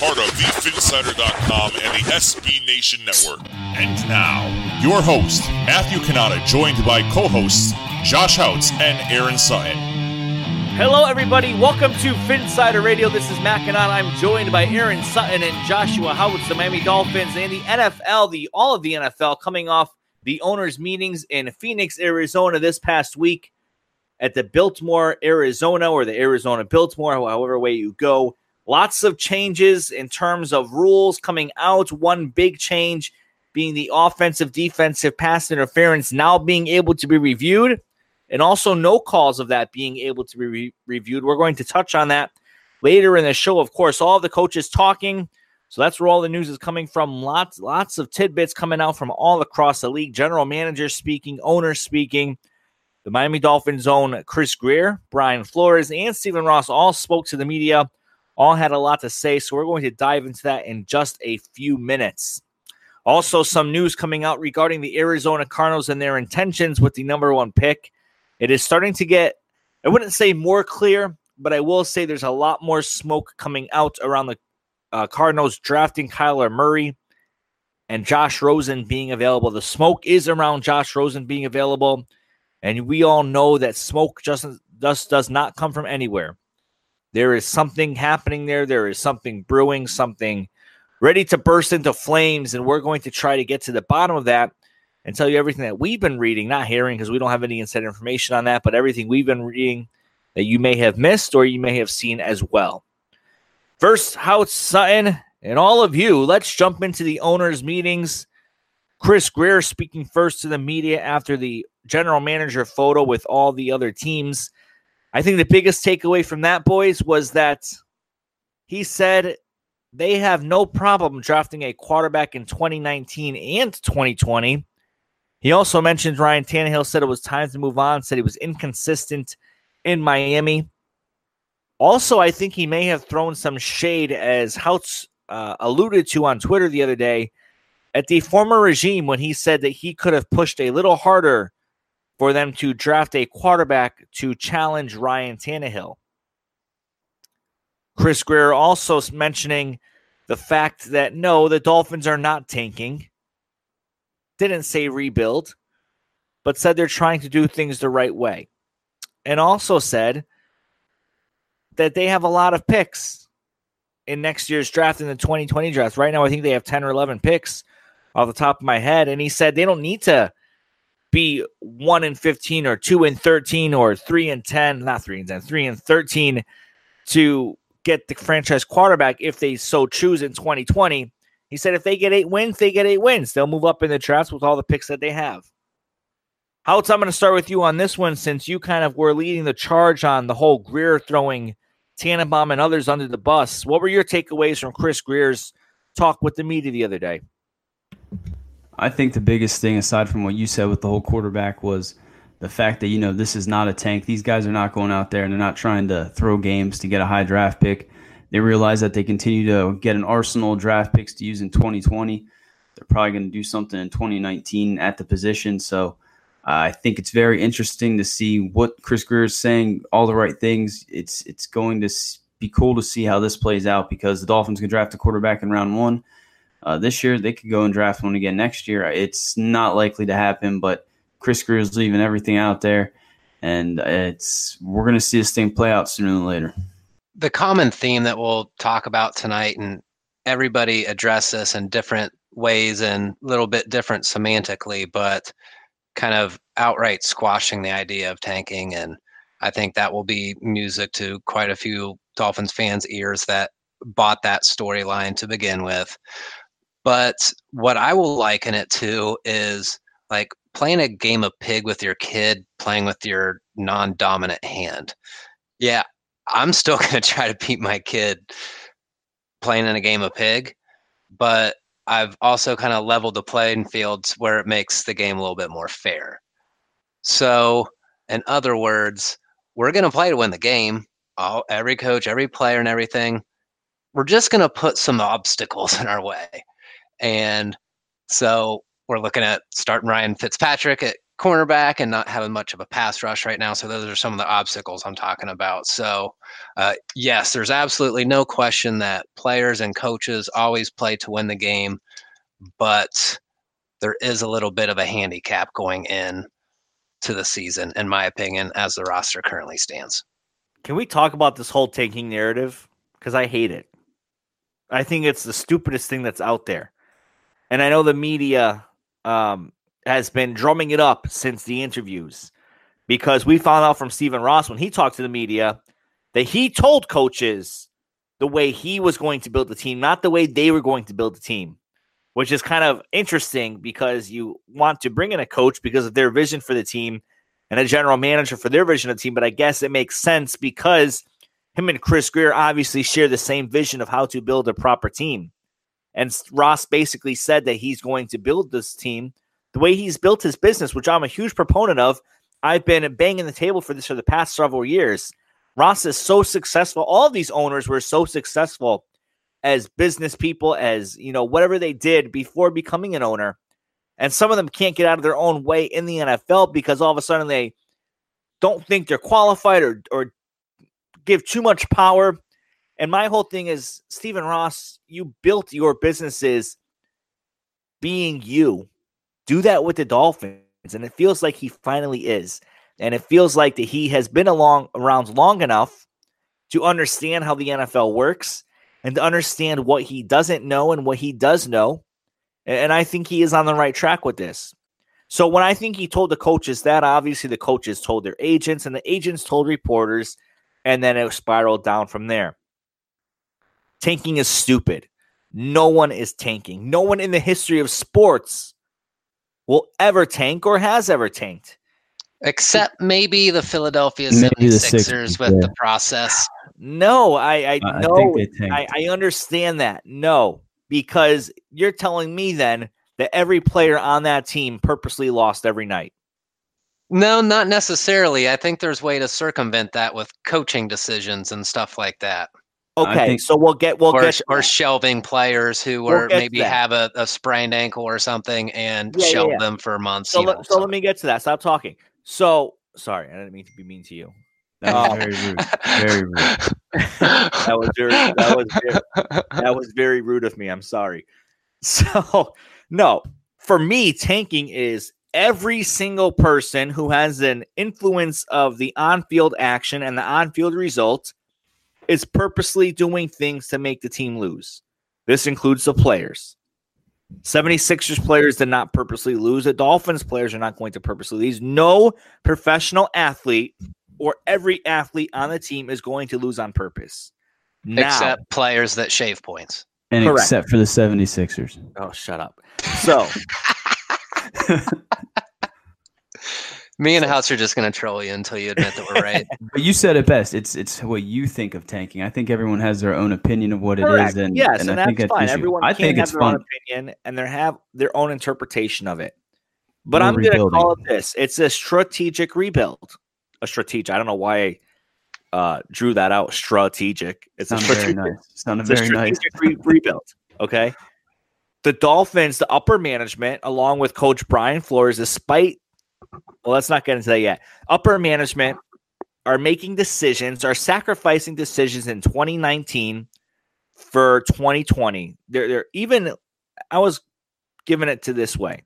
part of the Phinsider.com and the SB Nation Network. And now, your host, Matthew Kanata, joined by co hosts Josh Houts and Aaron Sutton. Hello, everybody. Welcome to Phinsider Radio. This is Matt Kanata. I'm joined by Aaron Sutton and Joshua Houts, the Miami Dolphins and the NFL, the all of the NFL, coming off the owners' meetings in Phoenix, Arizona this past week at the Biltmore, Arizona, or the Arizona Biltmore, however way you go. Lots of changes in terms of rules coming out. One big change being the offensive defensive pass interference now being able to be reviewed, and also no calls of that being able to be re- reviewed. We're going to touch on that later in the show. Of course, all the coaches talking. So that's where all the news is coming from. Lots, lots of tidbits coming out from all across the league. General managers speaking, owners speaking. The Miami Dolphins own Chris Grier, Brian Flores, and Stephen Ross all spoke to the media, all had a lot to say. So we're going to dive into that in just a few minutes. Also, some news coming out regarding the Arizona Cardinals and their intentions with the number one pick. It is starting to get, I wouldn't say more clear, but I will say there's a lot more smoke coming out around the uh, Cardinals drafting Kyler Murray and Josh Rosen being available. The smoke is around Josh Rosen being available. And we all know that smoke just, just does not come from anywhere. There is something happening there. There is something brewing, something ready to burst into flames. And we're going to try to get to the bottom of that and tell you everything that we've been reading, not hearing, because we don't have any inside information on that, but everything we've been reading that you may have missed or you may have seen as well. First, Houts Sutton and all of you, let's jump into the owners' meetings. Chris Grier speaking first to the media after the general manager photo with all the other teams. I think the biggest takeaway from that, boys, was that he said they have no problem drafting a quarterback in 2019 and 2020. He also mentioned Ryan Tannehill said it was time to move on, said he was inconsistent in Miami. Also, I think he may have thrown some shade, as Houts uh, alluded to on Twitter the other day, at the former regime when he said that he could have pushed a little harder for them to draft a quarterback to challenge Ryan Tannehill. Chris Grier also mentioning the fact that no, the Dolphins are not tanking. Didn't say rebuild, but said they're trying to do things the right way. And also said that they have a lot of picks in next year's draft in the 2020 draft. Right now, I think they have 10 or 11 picks off the top of my head. And he said they don't need to be 1 and 15 or 2 and 13 or 3 and 10, not 3 and 10, 3 and 13 to get the franchise quarterback if they so choose in 2020. He said if they get eight wins, they get eight wins. They'll move up in the drafts with all the picks that they have. Houts, I'm going to start with you on this one since you kind of were leading the charge on the whole Grier throwing Tannenbaum and others under the bus. What were your takeaways from Chris Grier's talk with the media the other day? I think the biggest thing, aside from what you said with the whole quarterback, was the fact that you know this is not a tank. These guys are not going out there and they're not trying to throw games to get a high draft pick. They realize that they continue to get an arsenal draft picks to use in 2020. They're probably going to do something in 2019 at the position. So uh, I think it's very interesting to see what Chris Grier is saying. All the right things. It's it's going to be cool to see how this plays out because the Dolphins can draft a quarterback in round one. Uh, this year they could go and draft one again next year. It's not likely to happen, but Chris Grier is leaving everything out there, and it's we're going to see this thing play out sooner than later. The common theme that we'll talk about tonight, and everybody address this in different ways and a little bit different semantically, but kind of outright squashing the idea of tanking. And I think that will be music to quite a few Dolphins fans' ears that bought that storyline to begin with. But what I will liken it to is like playing a game of pig with your kid, playing with your non dominant hand. Yeah, I'm still going to try to beat my kid playing in a game of pig, but I've also kind of leveled the playing fields where it makes the game a little bit more fair. So, in other words, we're going to play to win the game. All, every coach, every player, and everything. We're just going to put some obstacles in our way. And so we're looking at starting Ryan Fitzpatrick at cornerback and not having much of a pass rush right now. So those are some of the obstacles I'm talking about. So uh, yes, there's absolutely no question that players and coaches always play to win the game, but there is a little bit of a handicap going in to the season, in my opinion, as the roster currently stands. Can we talk about this whole tanking narrative? Because I hate it. I think it's the stupidest thing that's out there. And I know the media um, has been drumming it up since the interviews because we found out from Stephen Ross when he talked to the media that he told coaches the way he was going to build the team, not the way they were going to build the team, which is kind of interesting because you want to bring in a coach because of their vision for the team and a general manager for their vision of the team. But I guess it makes sense because him and Chris Grier obviously share the same vision of how to build a proper team. And Ross basically said that he's going to build this team the way he's built his business, which I'm a huge proponent of. I've been banging the table for this for the past several years. Ross is so successful. All these owners were so successful as business people, as you know, whatever they did before becoming an owner. And some of them can't get out of their own way in the NFL because all of a sudden they don't think they're qualified or or give too much power. And my whole thing is, Stephen Ross, you built your businesses being you do that with the Dolphins. And it feels like he finally is. And it feels like that he has been along around long enough to understand how the NFL works and to understand what he doesn't know and what he does know. And I think he is on the right track with this. So when I think he told the coaches that, obviously the coaches told their agents and the agents told reporters, and then it spiraled down from there. Tanking is stupid. No one is tanking. No one in the history of sports will ever tank or has ever tanked. Except maybe the Philadelphia 76ers with yeah. the process. No, I I know I, I understand that. No, because you're telling me then that every player on that team purposely lost every night. No, not necessarily. I think there's way to circumvent that with coaching decisions and stuff like that. Okay, so we'll get we'll or, get or shelving players who we'll maybe have a, a, sprained ankle or something and yeah, shelve yeah, yeah. them for months. So, let, so let me get to that. Stop talking. So sorry, I didn't mean to be mean to you. That was oh. very rude. Very rude. that was very that was very, that was very rude of me. I'm sorry. So no, for me, tanking is every single person who has an influence of the on-field action and the on-field result is purposely doing things to make the team lose. This includes the players. 76ers players did not purposely lose. The Dolphins players are not going to purposely lose. No professional athlete or every athlete on the team is going to lose on purpose. Now, except players that shave points. And correct. except for the 76ers. Oh, shut up. So Me and Houts are just going to troll you until you admit that we're right. but you said it best. It's it's what you think of tanking. I think everyone has their own opinion of what Correct. it is, and yes, and, and, I that's think fine. that's Everyone I can think have it's their fun. own opinion and they have their own interpretation of it. But We're I'm going to call it this: it's a strategic rebuild. A strategic. I don't know why I uh, drew that out. Strategic. It's a Sounded very nice. Sounded It's a very nice. strategic re- rebuild. Okay. The Dolphins, the upper management, along with Coach Brian Flores, despite well, let's not get into that yet. Upper management are making decisions, are sacrificing decisions in 2019 for 2020. They're they're even I was giving it to this way.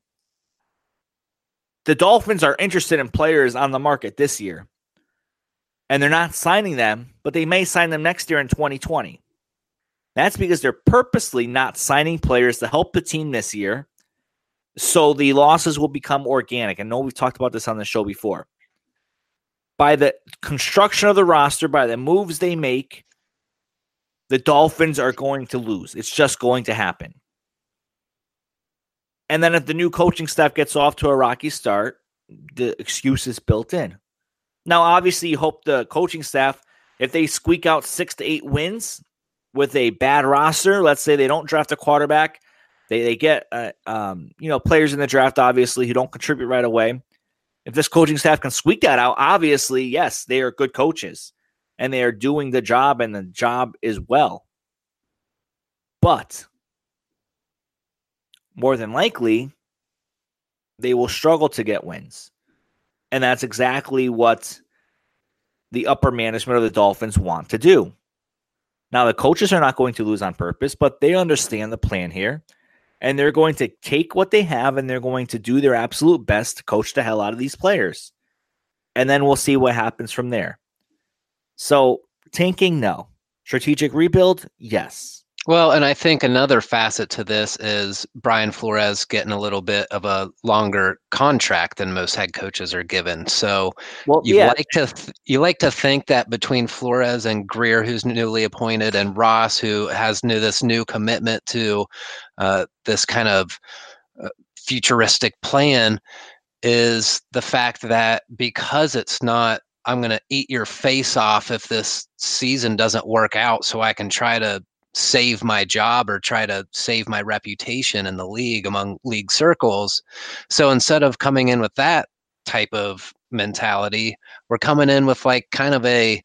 The Dolphins are interested in players on the market this year. And they're not signing them, but they may sign them next year in 2020. That's because they're purposely not signing players to help the team this year. So the losses will become organic. I know we've talked about this on the show before. By the construction of the roster, by the moves they make, the Dolphins are going to lose. It's just going to happen. And then if the new coaching staff gets off to a rocky start, the excuse is built in. Now, obviously, you hope the coaching staff, if they squeak out six to eight wins with a bad roster, let's say they don't draft a quarterback, they they get uh, um, you know players in the draft obviously who don't contribute right away. If this coaching staff can squeak that out, obviously, yes, they are good coaches and they are doing the job, and the job is well. But more than likely, they will struggle to get wins. And that's exactly what the upper management of the Dolphins want to do. Now, the coaches are not going to lose on purpose, but they understand the plan here. And they're going to take what they have and they're going to do their absolute best to coach the hell out of these players. And then we'll see what happens from there. So, tanking, no. Strategic rebuild, yes. Well, and I think another facet to this is Brian Flores getting a little bit of a longer contract than most head coaches are given. So Well, you yeah, like to th- you like to think that between Flores and Grier, who's newly appointed, and Ross, who has new this new commitment to uh, this kind of uh, futuristic plan, is the fact that because it's not. I'm going to eat your face off if this season doesn't work out, so I can try to save my job or try to save my reputation in the league among league circles. So instead of coming in with that type of mentality, we're coming in with like kind of a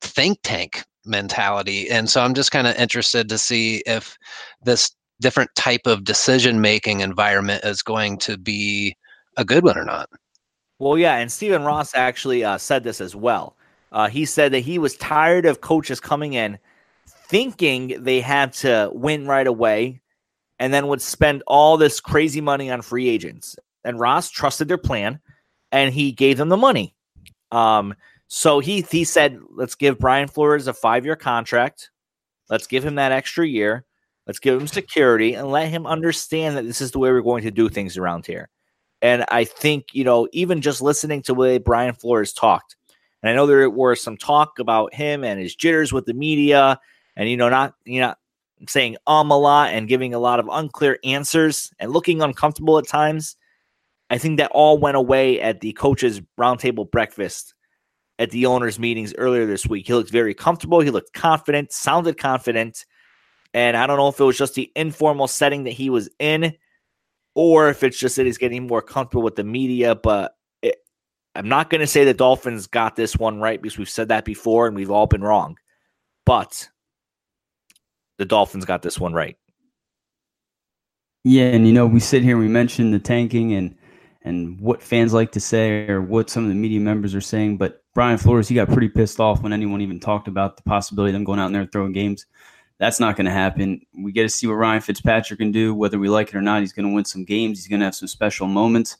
think tank mentality. And so I'm just kind of interested to see if this different type of decision making environment is going to be a good one or not. Well, yeah, and Stephen Ross actually uh, said this as well. Uh, he said that he was tired of coaches coming in thinking they had to win right away and then would spend all this crazy money on free agents. And Ross trusted their plan and he gave them the money. Um, so he he said, let's give Brian Flores a five year contract. Let's give him that extra year. Let's give him security and let him understand that this is the way we're going to do things around here. And I think, you know, even just listening to the way Brian Flores talked, and I know there were some talk about him and his jitters with the media, and you know, not you know, saying um a lot and giving a lot of unclear answers and looking uncomfortable at times. I think that all went away at the coaches' roundtable breakfast at the owners' meetings earlier this week. He looked very comfortable. He looked confident, sounded confident. And I don't know if it was just the informal setting that he was in or if it's just that he's getting more comfortable with the media. But it, I'm not going to say the Dolphins got this one right because we've said that before and we've all been wrong. But the Dolphins got this one right. Yeah, and you know, we sit here and we mention the tanking and and what fans like to say or what some of the media members are saying, but Brian Flores, he got pretty pissed off when anyone even talked about the possibility of them going out there throwing games. That's not going to happen. We get to see what Ryan Fitzpatrick can do, whether we like it or not. He's going to win some games. He's going to have some special moments.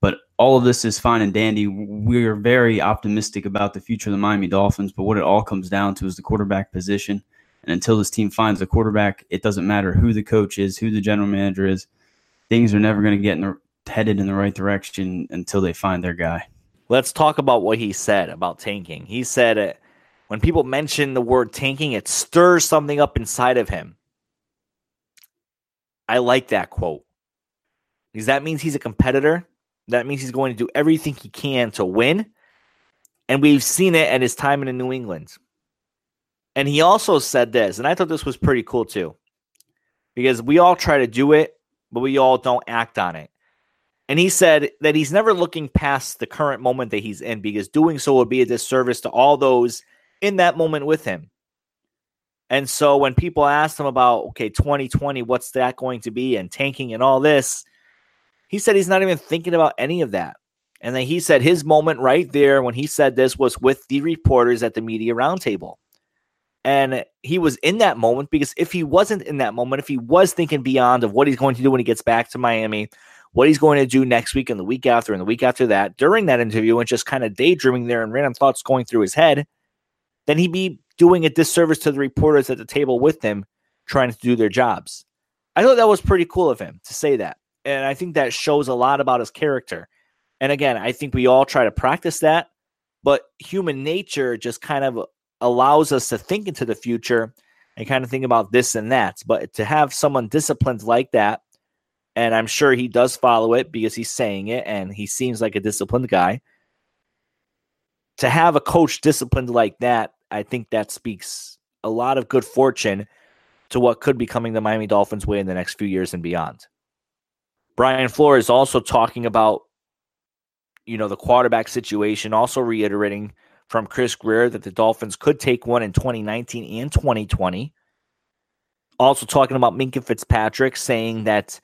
But all of this is fine and dandy. We're very optimistic about the future of the Miami Dolphins, but what it all comes down to is the quarterback position. And until this team finds a quarterback, it doesn't matter who the coach is, who the general manager is. Things are never going to get in the, headed in the right direction until they find their guy. Let's talk about what he said about tanking. He said uh, when people mention the word tanking, it stirs something up inside of him. I like that quote because that means he's a competitor. That means he's going to do everything he can to win. And we've seen it at his time in New England. And he also said this, and I thought this was pretty cool too, because we all try to do it, but we all don't act on it. And he said that he's never looking past the current moment that he's in because doing so would be a disservice to all those in that moment with him. And so when people asked him about, okay, 2020, what's that going to be and tanking and all this, he said he's not even thinking about any of that. And then he said his moment right there when he said this was with the reporters at the media roundtable. And he was in that moment because if he wasn't in that moment, if he was thinking beyond of what he's going to do when he gets back to Miami, what he's going to do next week and the week after and the week after that during that interview and just kind of daydreaming there and random thoughts going through his head, then he'd be doing a disservice to the reporters at the table with him trying to do their jobs. I thought that was pretty cool of him to say that. And I think that shows a lot about his character. And again, I think we all try to practice that, but human nature just kind of allows us to think into the future and kind of think about this and that. But to have someone disciplined like that, and I'm sure he does follow it because he's saying it and he seems like a disciplined guy. To have a coach disciplined like that, I think that speaks a lot of good fortune to what could be coming the Miami Dolphins' way in the next few years and beyond. Brian Flores also talking about, you know, the quarterback situation, also reiterating from Chris Grier that the Dolphins could take one in 2019 and 2020. Also talking about Minkah Fitzpatrick, saying that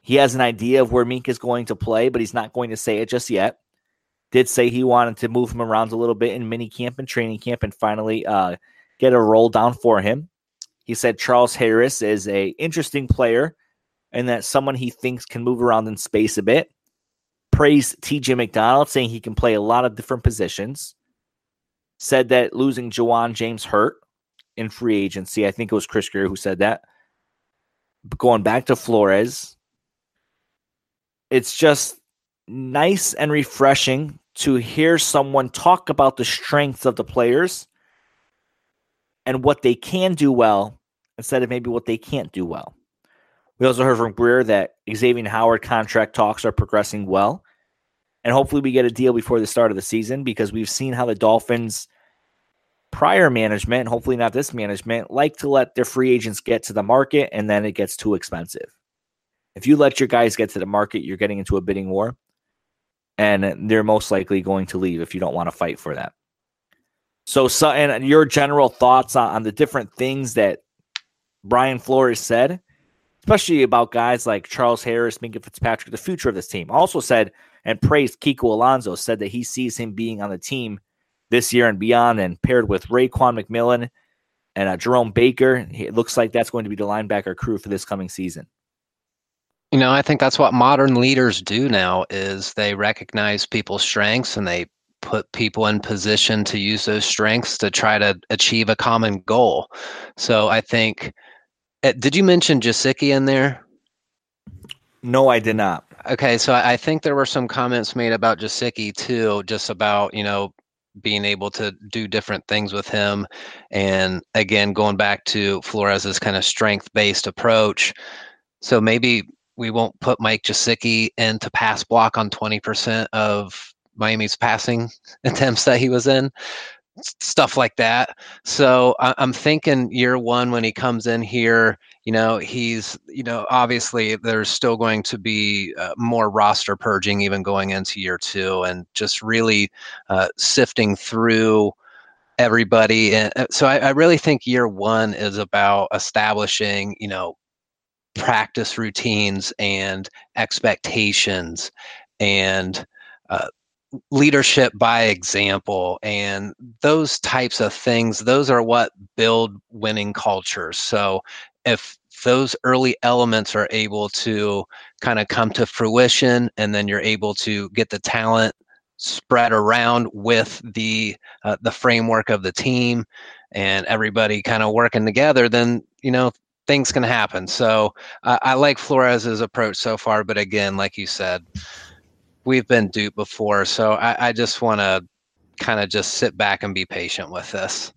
he has an idea of where Mink is going to play, but he's not going to say it just yet. Did say he wanted to move him around a little bit in mini camp and training camp and finally uh, get a roll down for him. He said Charles Harris is a interesting player and that someone he thinks can move around in space a bit. Praised TJ McDonald, saying he can play a lot of different positions said that losing Ja'Wuan James hurt in free agency. I think it was Chris Grier who said that. But going back to Flores, it's just nice and refreshing to hear someone talk about the strengths of the players and what they can do well instead of maybe what they can't do well. We also heard from Grier that Xavier Howard contract talks are progressing well. And hopefully we get a deal before the start of the season because we've seen how the Dolphins prior management, hopefully not this management, like to let their free agents get to the market and then it gets too expensive. If you let your guys get to the market, you're getting into a bidding war and they're most likely going to leave if you don't want to fight for that. So, Sutton, your general thoughts on, on the different things that Brian Flores said, especially about guys like Charles Harris, Minkah Fitzpatrick, the future of this team. Also said and praised Kiko Alonso, said that he sees him being on the team this year and beyond, and paired with Raekwon McMillan and uh, Jerome Baker. It looks like that's going to be the linebacker crew for this coming season. You know, I think that's what modern leaders do now is they recognize people's strengths and they put people in position to use those strengths to try to achieve a common goal. So I think eh, did you mention Gesicki in there? No, I did not. Okay, so I think there were some comments made about Gesicki too, just about, you know, being able to do different things with him. And again, going back to Flores's kind of strength based approach. So maybe we won't put Mike Gesicki into pass block on 20% of Miami's passing attempts that he was in, stuff like that. So I'm thinking year one when he comes in here, you know, he's, you know, obviously there's still going to be uh, more roster purging even going into year two and just really uh, sifting through everybody. And uh, so I, I really think year one is about establishing, you know, practice routines and expectations and uh, leadership by example and those types of things those are what build winning cultures so if those early elements are able to kind of come to fruition and then you're able to get the talent spread around with the uh, the framework of the team and everybody kind of working together then you know things can happen. So uh, i like flores's approach so far but again like you said we've been duped before so i, I just want to kind of just sit back and be patient with this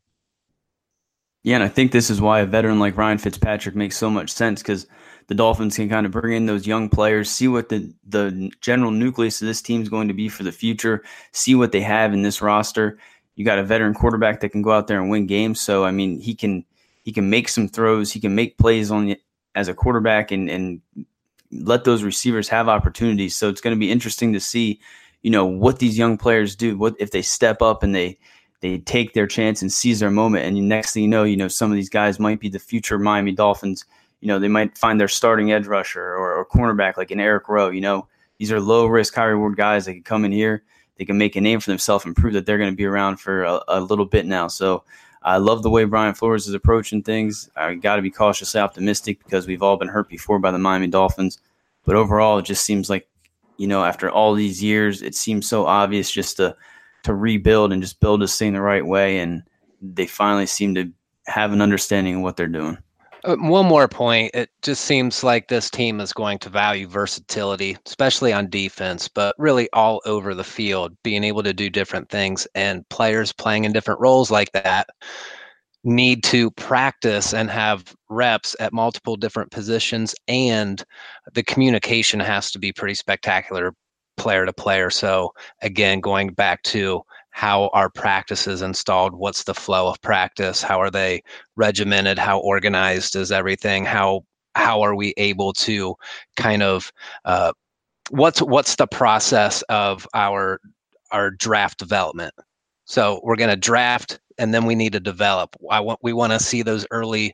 yeah, and I think this is why a veteran like Ryan Fitzpatrick makes so much sense because the Dolphins can kind of bring in those young players, see what the the general nucleus of this team is going to be for the future, see what they have in this roster. You got a veteran quarterback that can go out there and win games. So I mean, he can he can make some throws, he can make plays on as a quarterback, and and let those receivers have opportunities. So it's going to be interesting to see, you know, what these young players do. What if they step up and they they take their chance and seize their moment. And next thing you know, you know, some of these guys might be the future Miami Dolphins. You know, they might find their starting edge rusher or, or cornerback like an Eric Rowe. You know, these are low risk, high reward guys that can come in here. They can make a name for themselves and prove that they're going to be around for a, a little bit now. So I love the way Brian Flores is approaching things. I got to be cautiously optimistic because we've all been hurt before by the Miami Dolphins. But overall, it just seems like, you know, after all these years, it seems so obvious just to to rebuild and just build this thing the right way. And they finally seem to have an understanding of what they're doing. Uh, one more point. It just seems like this team is going to value versatility, especially on defense, but really all over the field, being able to do different things and players playing in different roles like that need to practice and have reps at multiple different positions and the communication has to be pretty spectacular player to player. So again, going back to how are practices installed? What's the flow of practice? How are they regimented? How organized is everything? How how are we able to kind of uh, what's what's the process of our our draft development? So we're going to draft and then we need to develop. I want we want to see those early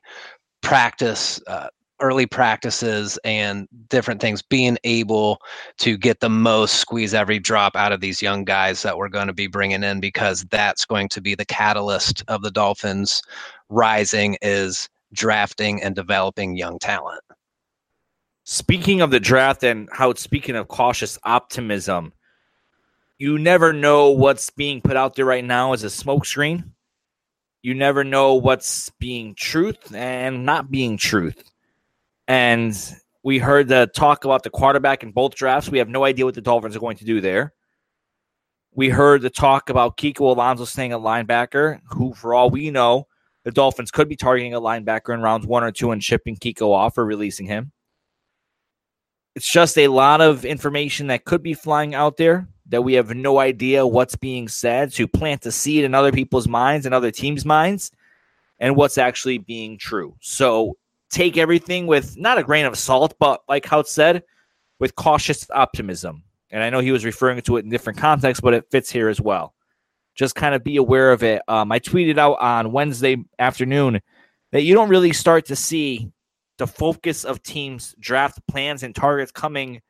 practice uh, early practices and different things, being able to get the most squeeze every drop out of these young guys that we're going to be bringing in because that's going to be the catalyst of the Dolphins rising is drafting and developing young talent. Speaking of the draft and how it's speaking of cautious optimism, you never know what's being put out there right now as a smokescreen. You never know what's being truth and not being truth. And we heard the talk about the quarterback in both drafts. We have no idea what the Dolphins are going to do there. We heard the talk about Kiko Alonso staying a linebacker, who, for all we know, the Dolphins could be targeting a linebacker in rounds one or two and shipping Kiko off or releasing him. It's just a lot of information that could be flying out there that we have no idea what's being said to plant a seed in other people's minds and other teams' minds and what's actually being true. So take everything with not a grain of salt, but like how it said, with cautious optimism. And I know he was referring to it in different contexts, but it fits here as well. Just kind of be aware of it. Um, I tweeted out on Wednesday afternoon that you don't really start to see the focus of teams' draft plans and targets coming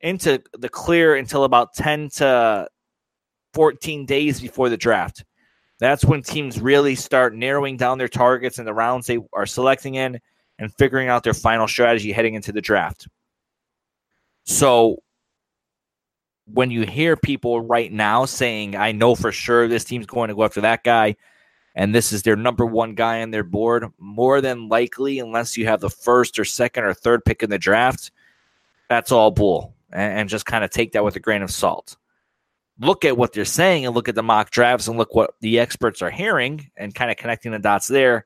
into the clear until about 10 to 14 days before the draft. That's when teams really start narrowing down their targets and the rounds they are selecting in and figuring out their final strategy heading into the draft. So when you hear people right now saying, I know for sure this team's going to go after that guy, and this is their number one guy on their board, more than likely, unless you have the first or second or third pick in the draft, that's all bull. And, just kind of take that with a grain of salt. Look at what they're saying and look at the mock drafts and look what the experts are hearing and kind of connecting the dots there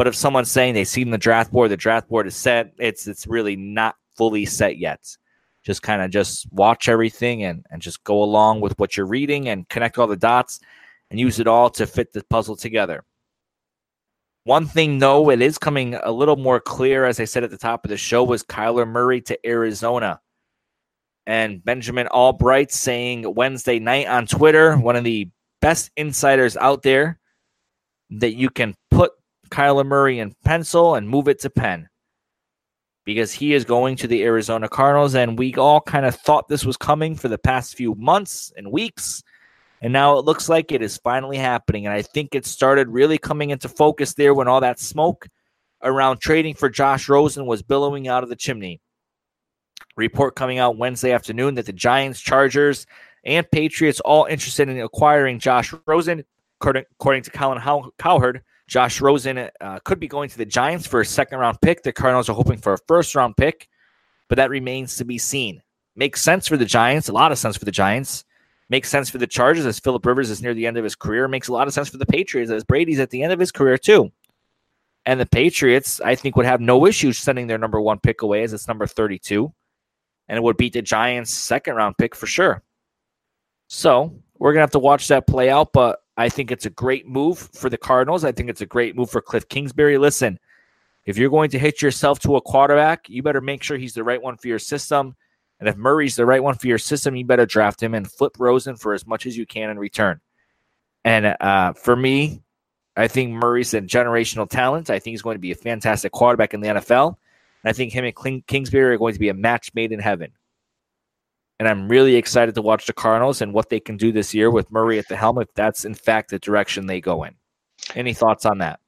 but if someone's saying they've seen the draft board, the draft board is set, it's it's really not fully set yet. Just kind of just watch everything and, and just go along with what you're reading and connect all the dots and use it all to fit the puzzle together. One thing, though, it is coming a little more clear, as I said at the top of the show, was Kyler Murray to Arizona. And Benjamin Albright saying Wednesday night on Twitter, one of the best insiders out there, that you can put Kyler Murray in pencil and move it to pen because he is going to the Arizona Cardinals. And we all kind of thought this was coming for the past few months and weeks. And now it looks like it is finally happening. And I think it started really coming into focus there when all that smoke around trading for Josh Rosen was billowing out of the chimney. Report coming out Wednesday afternoon that the Giants, Chargers, and Patriots all interested in acquiring Josh Rosen. According, according to Colin Cowherd, Josh Rosen uh, could be going to the Giants for a second round pick. The Cardinals are hoping for a first round pick, but that remains to be seen. Makes sense for the Giants, a lot of sense for the Giants. Makes sense for the Chargers as Philip Rivers is near the end of his career. Makes a lot of sense for the Patriots as Brady's at the end of his career, too. And the Patriots, I think, would have no issues sending their number one pick away as it's number 32. And it would beat the Giants' second round pick for sure. So we're going to have to watch that play out. But I think it's a great move for the Cardinals. I think it's a great move for Cliff Kingsbury. Listen, if you're going to hit yourself to a quarterback, you better make sure he's the right one for your system. And if Murray's the right one for your system, you better draft him and flip Rosen for as much as you can in return. And uh, for me, I think Murray's a generational talent. I think he's going to be a fantastic quarterback in the NFL. And I think him and Kingsbury are going to be a match made in heaven. And I'm really excited to watch the Cardinals and what they can do this year with Murray at the helm if that's in fact the direction they go in. Any thoughts on that?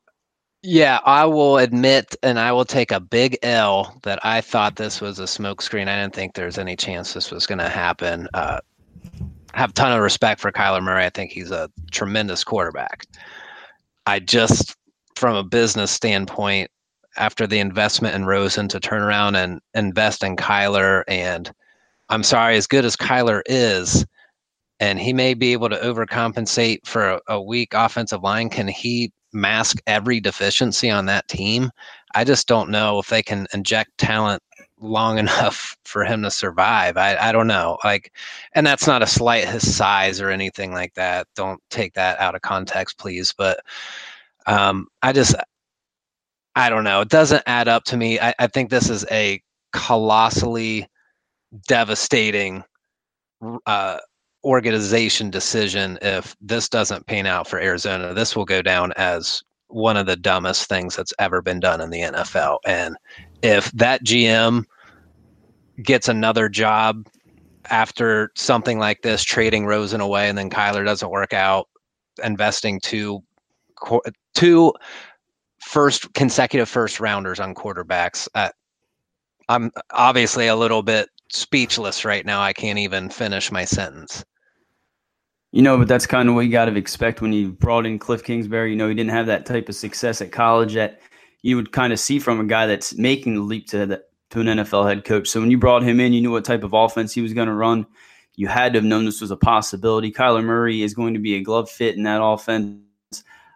Yeah, I will admit and I will take a big L that I thought this was a smokescreen. I didn't think there's any chance this was going to happen. Uh, have a ton of respect for Kyler Murray. I think he's a tremendous quarterback. I just, from a business standpoint, after the investment in Rosen to turn around and invest in Kyler, and I'm sorry, as good as Kyler is, and he may be able to overcompensate for a, a weak offensive line, can he mask every deficiency on that team? I just don't know if they can inject talent long enough for him to survive. I, I don't know. Like, and that's not a slight his size or anything like that. Don't take that out of context, please. But um, I just, I don't know. It doesn't add up to me. I, I think this is a colossally devastating uh, organization decision if this doesn't pan out for Arizona. This will go down as one of the dumbest things that's ever been done in the NFL. And if that GM gets another job after something like this, trading Rosen away, and then Kyler doesn't work out, investing two two first consecutive first rounders on quarterbacks. Uh, I'm obviously a little bit speechless right now. I can't even finish my sentence. You know, but that's kind of what you got to expect when you brought in Cliff Kingsbury. You know, he didn't have that type of success at college that you would kind of see from a guy that's making the leap to the, to an NFL head coach. So when you brought him in, you knew what type of offense he was going to run. You had to have known this was a possibility. Kyler Murray is going to be a glove fit in that offense.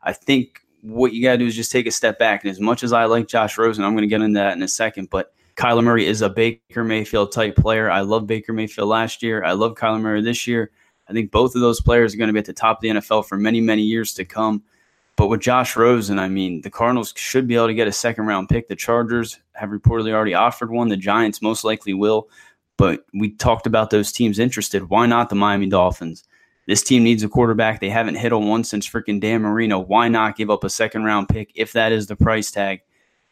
I think what you got to do is just take a step back. And as much as I like Josh Rosen, I'm going to get into that in a second, but Kyler Murray is a Baker Mayfield type player. I love Baker Mayfield last year. I love Kyler Murray this year. I think both of those players are going to be at the top of the NFL for many, many years to come. But with Josh Rosen, I mean, the Cardinals should be able to get a second round pick. The Chargers have reportedly already offered one. The Giants most likely will. But we talked about those teams interested. Why not the Miami Dolphins? This team needs a quarterback. They haven't hit on one since freaking Dan Marino. Why not give up a second round pick if that is the price tag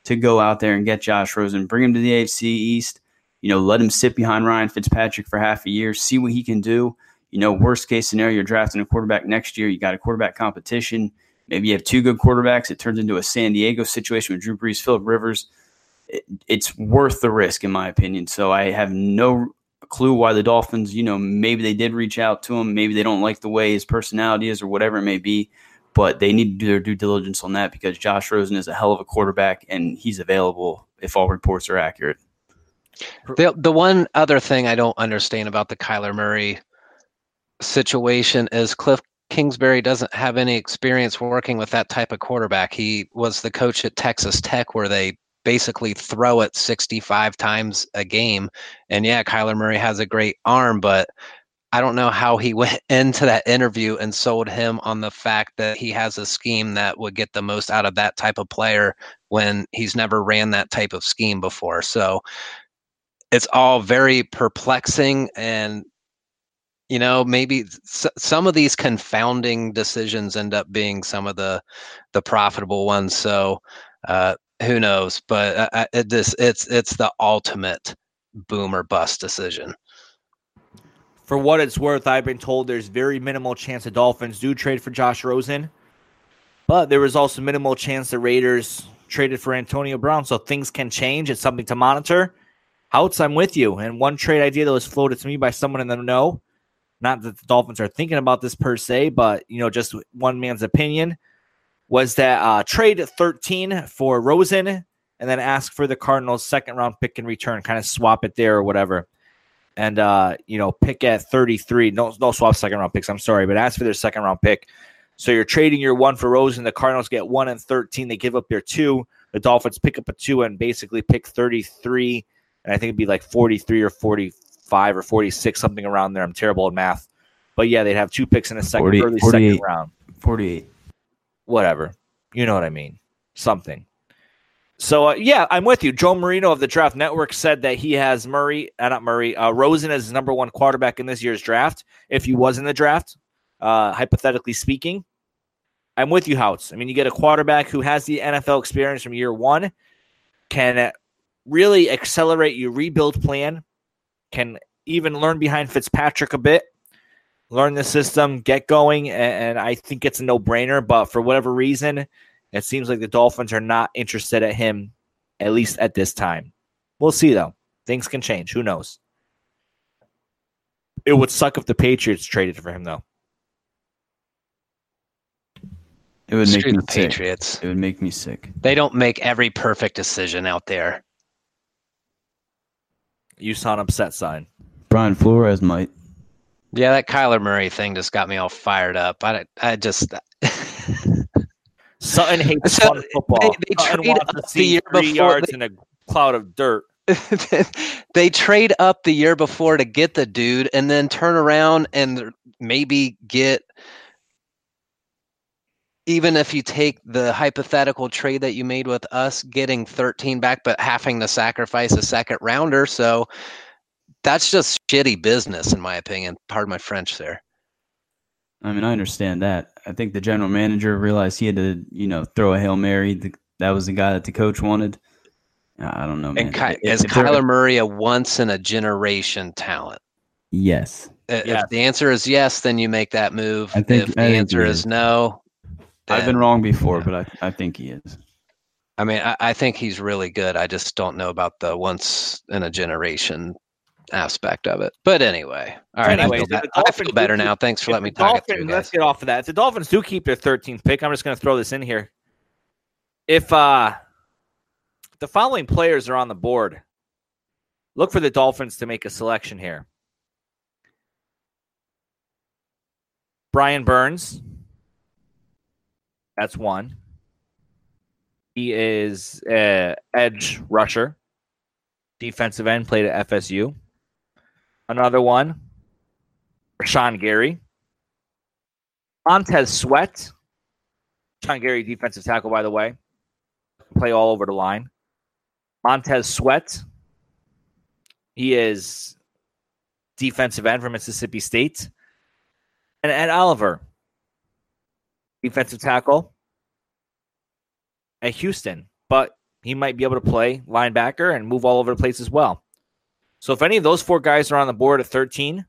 to go out there and get Josh Rosen, bring him to the AFC East? You know, let him sit behind Ryan Fitzpatrick for half a year, see what he can do. You know, worst case scenario, you're drafting a quarterback next year. You got a quarterback competition. Maybe you have two good quarterbacks. It turns into a San Diego situation with Drew Brees, Philip Rivers. It, it's worth the risk, in my opinion. So I have no clue why the Dolphins, you know, maybe they did reach out to him. Maybe they don't like the way his personality is or whatever it may be. But they need to do their due diligence on that because Josh Rosen is a hell of a quarterback and he's available if all reports are accurate. The, the one other thing I don't understand about the Kyler Murray situation is Cliff Kingsbury doesn't have any experience working with that type of quarterback. He was the coach at Texas Tech where they basically throw it 65 times a game. And yeah, Kyler Murray has a great arm, but I don't know how he went into that interview and sold him on the fact that he has a scheme that would get the most out of that type of player when he's never ran that type of scheme before. So it's all very perplexing and you know maybe s- some of these confounding decisions end up being some of the the profitable ones. So uh, who knows? But uh, uh, it, this it's it's the ultimate boom or bust decision for what it's worth i've been told there's very minimal chance the dolphins do trade for josh rosen but there was also minimal chance the raiders traded for antonio brown so things can change it's something to monitor Houts, I'm with you. And one trade idea that was floated to me by someone in the know not that the Dolphins are thinking about this per se, but you know, just one man's opinion was that uh, trade 13 for Rosen and then ask for the Cardinals' second round pick in return, kind of swap it there or whatever. And uh, you know, pick at 33. No, no swap second round picks. I'm sorry, but ask for their second round pick. So you're trading your one for Rosen. The Cardinals get one and 13. They give up their two. The Dolphins pick up a two and basically pick 33. And I think it'd be like 43 or 45 or 46, something around there. I'm terrible at math. But yeah, they'd have two picks in a second, 40 early 48. second round. 48. Whatever. You know what I mean. Something. So uh, yeah, I'm with you. Joe Marino of the Draft Network said that he has Murray, uh, not Murray, uh, Rosen as his number one quarterback in this year's draft. If he was in the draft, uh, hypothetically speaking, I'm with you, Houts. I mean, you get a quarterback who has the NFL experience from year one, can really accelerate your rebuild plan, can even learn behind Fitzpatrick a bit, learn the system, get going, and, and I think it's a no brainer. But for whatever reason, it seems like the Dolphins are not interested at him, at least at this time. We'll see, though. Things can change. Who knows? It would suck if the Patriots traded for him, though. It would make Screw me the sick. Patriots. It would make me sick. They don't make every perfect decision out there. You saw an upset sign. Brian Flores might. Yeah, that Kyler Murray thing just got me all fired up. I, I just Sutton hates So, fun football. they- they Sutton trade up the year three before yards they- in a cloud of dirt. they trade up the year before to get the dude and then turn around and maybe get even if you take the hypothetical trade that you made with us getting 13 back but having to sacrifice a second rounder so that's just shitty business in my opinion pardon my french there I mean, I understand that. I think the general manager realized he had to, you know, throw a hail mary. The, that was the guy that the coach wanted. I don't know, man. and Ky- If- is if they're- kyler murray a once in a generation talent Yes. Uh, Yes. If the answer is yes, then you make that move. I think- if the I think answer is is. no, I've been wrong before, but I, I think he is. I mean, I, I think he's really good. I just don't know about the once in a generation aspect of it. But anyway, all right. Anyways, I, feel, the I Dolphins feel better now. Thanks for letting me talk it Dolphins- through, Let's get off of that. If the Dolphins do keep their 13th pick, I'm just going to throw this in here. If uh, the following players are on the board, look for the Dolphins to make a selection here. Brian Burns. That's one. He is uh, edge rusher, defensive end, played at FSU. Another one, Rashan Gary. Montez Sweat. Sean Gary, defensive tackle, by the way. Play all over the line. Montez Sweat. He is defensive end from Mississippi State. And Ed Oliver, defensive tackle at Houston. But he might be able to play linebacker and move all over the place as well. So if any of those four guys are on the board at 13,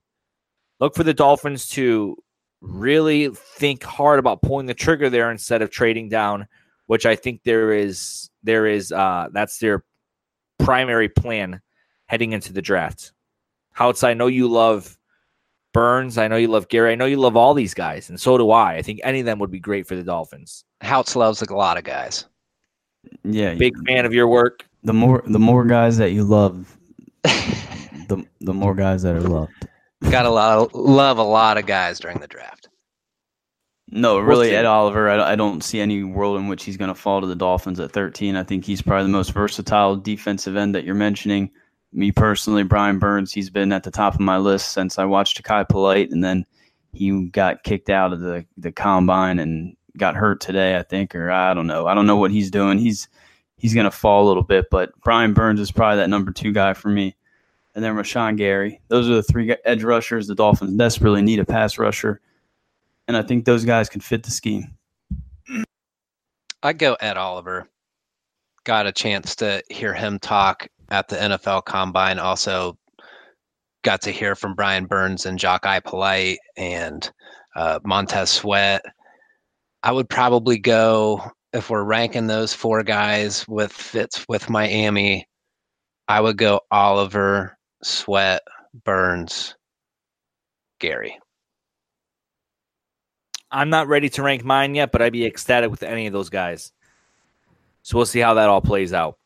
look for the Dolphins to really think hard about pulling the trigger there instead of trading down, which I think there is there is uh that's their primary plan heading into the draft. Houts, I know you love Burns, I know you love Gary, I know you love all these guys, and so do I. I think any of them would be great for the Dolphins. Houts loves a lot of guys. Yeah. Big fan of your work. The more the more guys that you love, the the more guys that are loved. Got a lot of, love a lot of guys during the draft. No, really, see. Ed Oliver. I, I don't see any world in which he's going to fall to the Dolphins at 13. I think he's probably the most versatile defensive end that you're mentioning. Me personally, Brian Burns, he's been at the top of my list since I watched Kai Polite, and then he got kicked out of the the combine and got hurt today, I think, or I don't know. I don't know what he's doing. He's he's going to fall a little bit, but Brian Burns is probably that number two guy for me. And then Rashan Gary. Those are the three edge rushers. The Dolphins desperately need a pass rusher and I think those guys can fit the scheme. I'd go Ed Oliver. Got a chance to hear him talk at the NFL Combine. Also, got to hear from Brian Burns and Jachai Polite and uh, Montez Sweat. I would probably go if we're ranking those four guys with fits with Miami. I would go Oliver, Sweat, Burns, Gary. I'm not ready to rank mine yet, but I'd be ecstatic with any of those guys. So we'll see how that all plays out.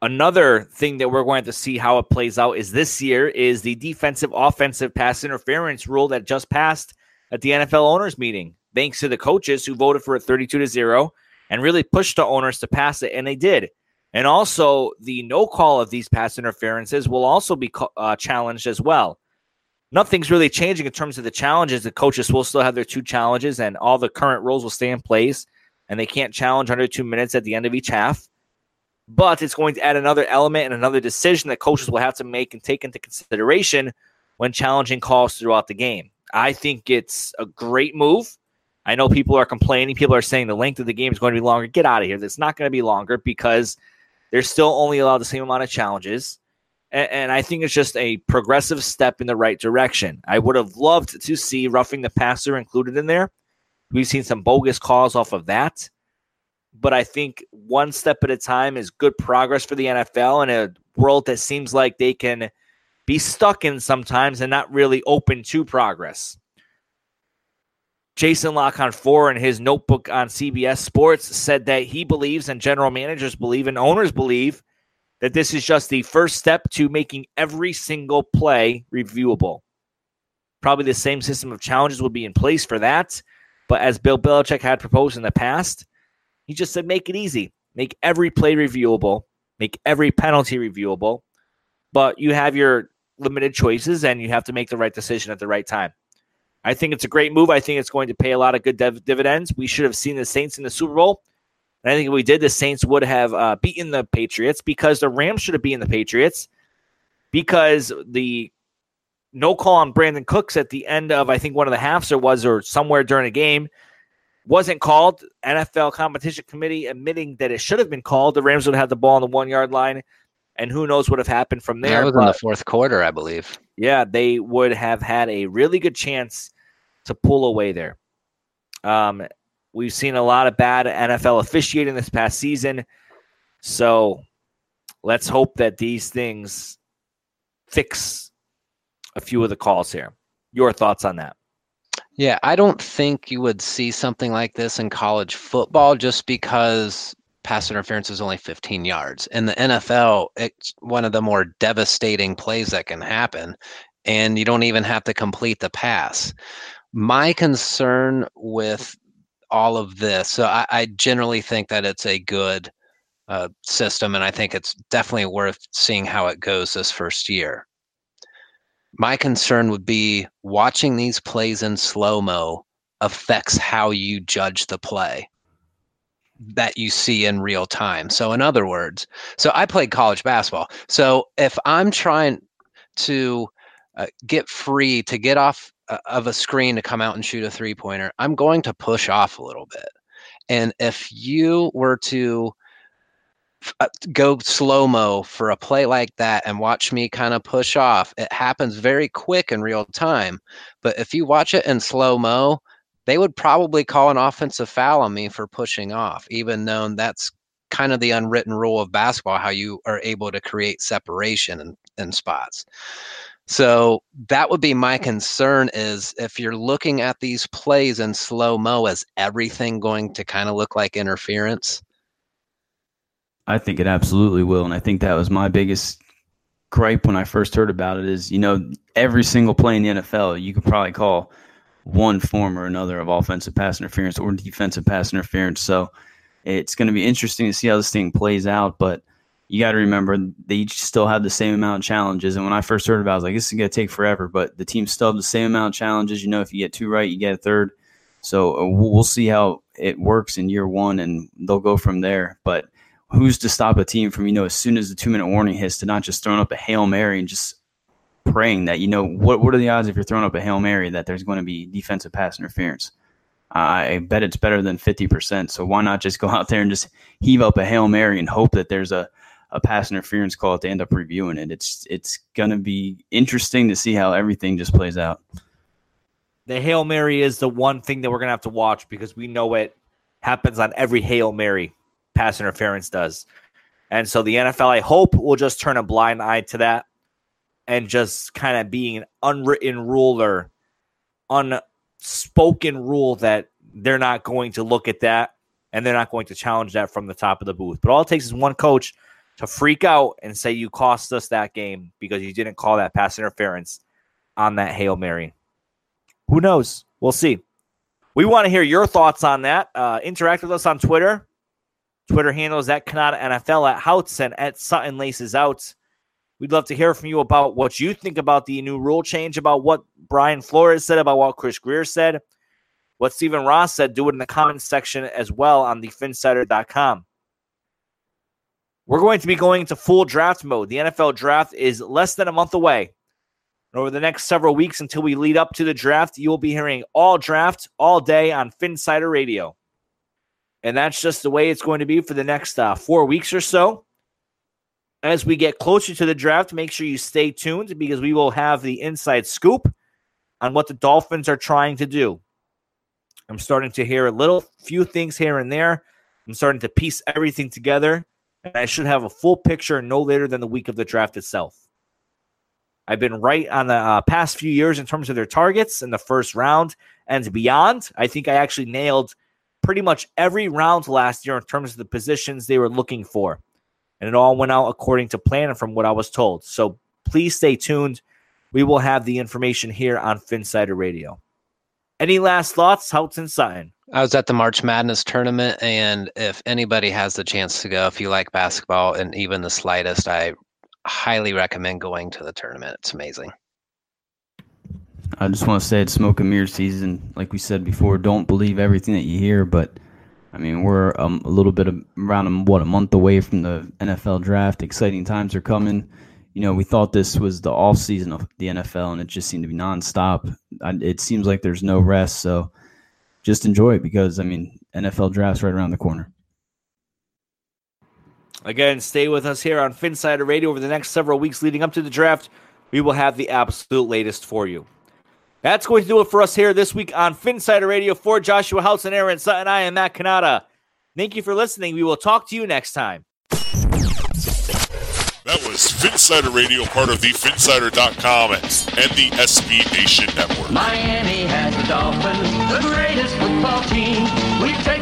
Another thing that we're going to see how it plays out is this year is the defensive offensive pass interference rule that just passed at the NFL owners meeting thanks to the coaches who voted for it 32 to 0 and really pushed the owners to pass it, and they did. And also, the no call of these pass interferences will also be uh, challenged as well. Nothing's really changing in terms of the challenges. The coaches will still have their two challenges, and all the current rules will stay in place, and they can't challenge under two minutes at the end of each half. But it's going to add another element and another decision that coaches will have to make and take into consideration when challenging calls throughout the game. I think it's a great move. I know people are complaining. People are saying the length of the game is going to be longer. Get out of here. It's not going to be longer because they're still only allowed the same amount of challenges. And, and, I think it's just a progressive step in the right direction. I would have loved to see roughing the passer included in there. We've seen some bogus calls off of that. But I think one step at a time is good progress for the NFL in a world that seems like they can be stuck in sometimes and not really open to progress. Jason La Canfora in his notebook on CBS Sports said that he believes, and general managers believe, and owners believe, that this is just the first step to making every single play reviewable. Probably the same system of challenges will be in place for that. But as Bill Belichick had proposed in the past, he just said make it easy. Make every play reviewable, make every penalty reviewable. But you have your limited choices and you have to make the right decision at the right time. I think it's a great move. I think it's going to pay a lot of good div- dividends. We should have seen the Saints in the Super Bowl. And I think if we did, the Saints would have uh, beaten the Patriots because the Rams should have beaten the Patriots because the no call on Brandin Cooks at the end of, I think, one of the halves or was, or somewhere during a game wasn't called. NFL competition committee admitting that it should have been called. The Rams would have had the ball on the one yard line and who knows what would have happened from there. That was but, in the fourth quarter, I believe. Yeah, they would have had a really good chance to pull away there. Um, we've seen a lot of bad NFL officiating this past season, so let's hope that these things fix a few of the calls here. Your thoughts on that? Yeah, I don't think you would see something like this in college football just because pass interference is only 15 yards. In the NFL, it's one of the more devastating plays that can happen, and you don't even have to complete the pass. My concern with all of this, so I, I generally think that it's a good uh, system, and I think it's definitely worth seeing how it goes this first year. My concern would be watching these plays in slow mo affects how you judge the play that you see in real time. So, in other words, so I played college basketball. So, if I'm trying to uh, get free to get off uh, of a screen to come out and shoot a three pointer, I'm going to push off a little bit. And if you were to uh, go slow mo for a play like that and watch me kind of push off, it happens very quick in real time. But if you watch it in slow mo, they would probably call an offensive foul on me for pushing off, even though that's kind of the unwritten rule of basketball, how you are able to create separation in, in spots. So that would be my concern is if you're looking at these plays in slow mo, is everything going to kind of look like interference? I think it absolutely will. And I think that was my biggest gripe when I first heard about it is, you know, every single play in the NFL, you could probably call one form or another of offensive pass interference or defensive pass interference. So it's going to be interesting to see how this thing plays out. But you got to remember they each still have the same amount of challenges. And when I first heard about it, I was like, this is going to take forever. But the team still have the same amount of challenges. You know, if you get two right, you get a third. So uh, we'll see how it works in year one, and they'll go from there. But who's to stop a team from, you know, as soon as the two minute warning hits, to not just throwing up a Hail Mary and just praying that you know what what are the odds if you're throwing up a hail mary that there's going to be defensive pass interference? I bet it's better than fifty percent. So why not just go out there and just heave up a hail mary and hope that there's a a pass interference call to end up reviewing it. It's it's gonna be interesting to see how everything just plays out. The hail mary is the one thing that we're gonna have to watch because we know it happens on every hail mary pass interference does. And so the NFL, I hope, will just turn a blind eye to that and just kind of being an unwritten ruler, unspoken rule that they're not going to look at that and they're not going to challenge that from the top of the booth. But all it takes is one coach to freak out and say you cost us that game because you didn't call that pass interference on that Hail Mary. Who knows? We'll see. We want to hear your thoughts on that. Uh, interact with us on Twitter. Twitter handles at Kanata NFL at Houts and at Sutton Laces Out. We'd love to hear from you about what you think about the new rule change, about what Brian Flores said, about what Chris Grier said, what Stephen Ross said. Do it in the comments section as well on the Phinsider.com. We're going to be going to full draft mode. The NFL draft is less than a month away. And over the next several weeks until we lead up to the draft, you will be hearing all draft all day on Phinsider Radio. And that's just the way it's going to be for the next uh, four weeks or so. As we get closer to the draft, make sure you stay tuned because we will have the inside scoop on what the Dolphins are trying to do. I'm starting to hear a little few things here and there. I'm starting to piece everything together, and I should have a full picture no later than the week of the draft itself. I've been right on the uh, past few years in terms of their targets in the first round and beyond. I think I actually nailed pretty much every round last year in terms of the positions they were looking for. And it all went out according to plan and from what I was told. So please stay tuned. We will have the information here on Phinsider Radio. Any last thoughts, Houts and Sutton? I was at the March Madness tournament, and if anybody has the chance to go, if you like basketball and even the slightest, I highly recommend going to the tournament. It's amazing. I just want to say it's smoke and mirror season. Like we said before, don't believe everything that you hear. But I mean, we're um, a little bit of, around what a month away from the NFL draft. Exciting times are coming. You know, we thought this was the off season of the NFL, and it just seemed to be nonstop. It seems like there's no rest. So just enjoy it because I mean, NFL draft's right around the corner. Again, stay with us here on Phinsider Radio over the next several weeks leading up to the draft. We will have the absolute latest for you. That's going to do it for us here this week on Phinsider Radio for Joshua Houts and Aaron Sutton. I am Matt Kanata. Thank you for listening. We will talk to you next time. That was Phinsider Radio, part of the Phinsider.com and the SB Nation Network. Miami has the Dolphins, the greatest football team. We take the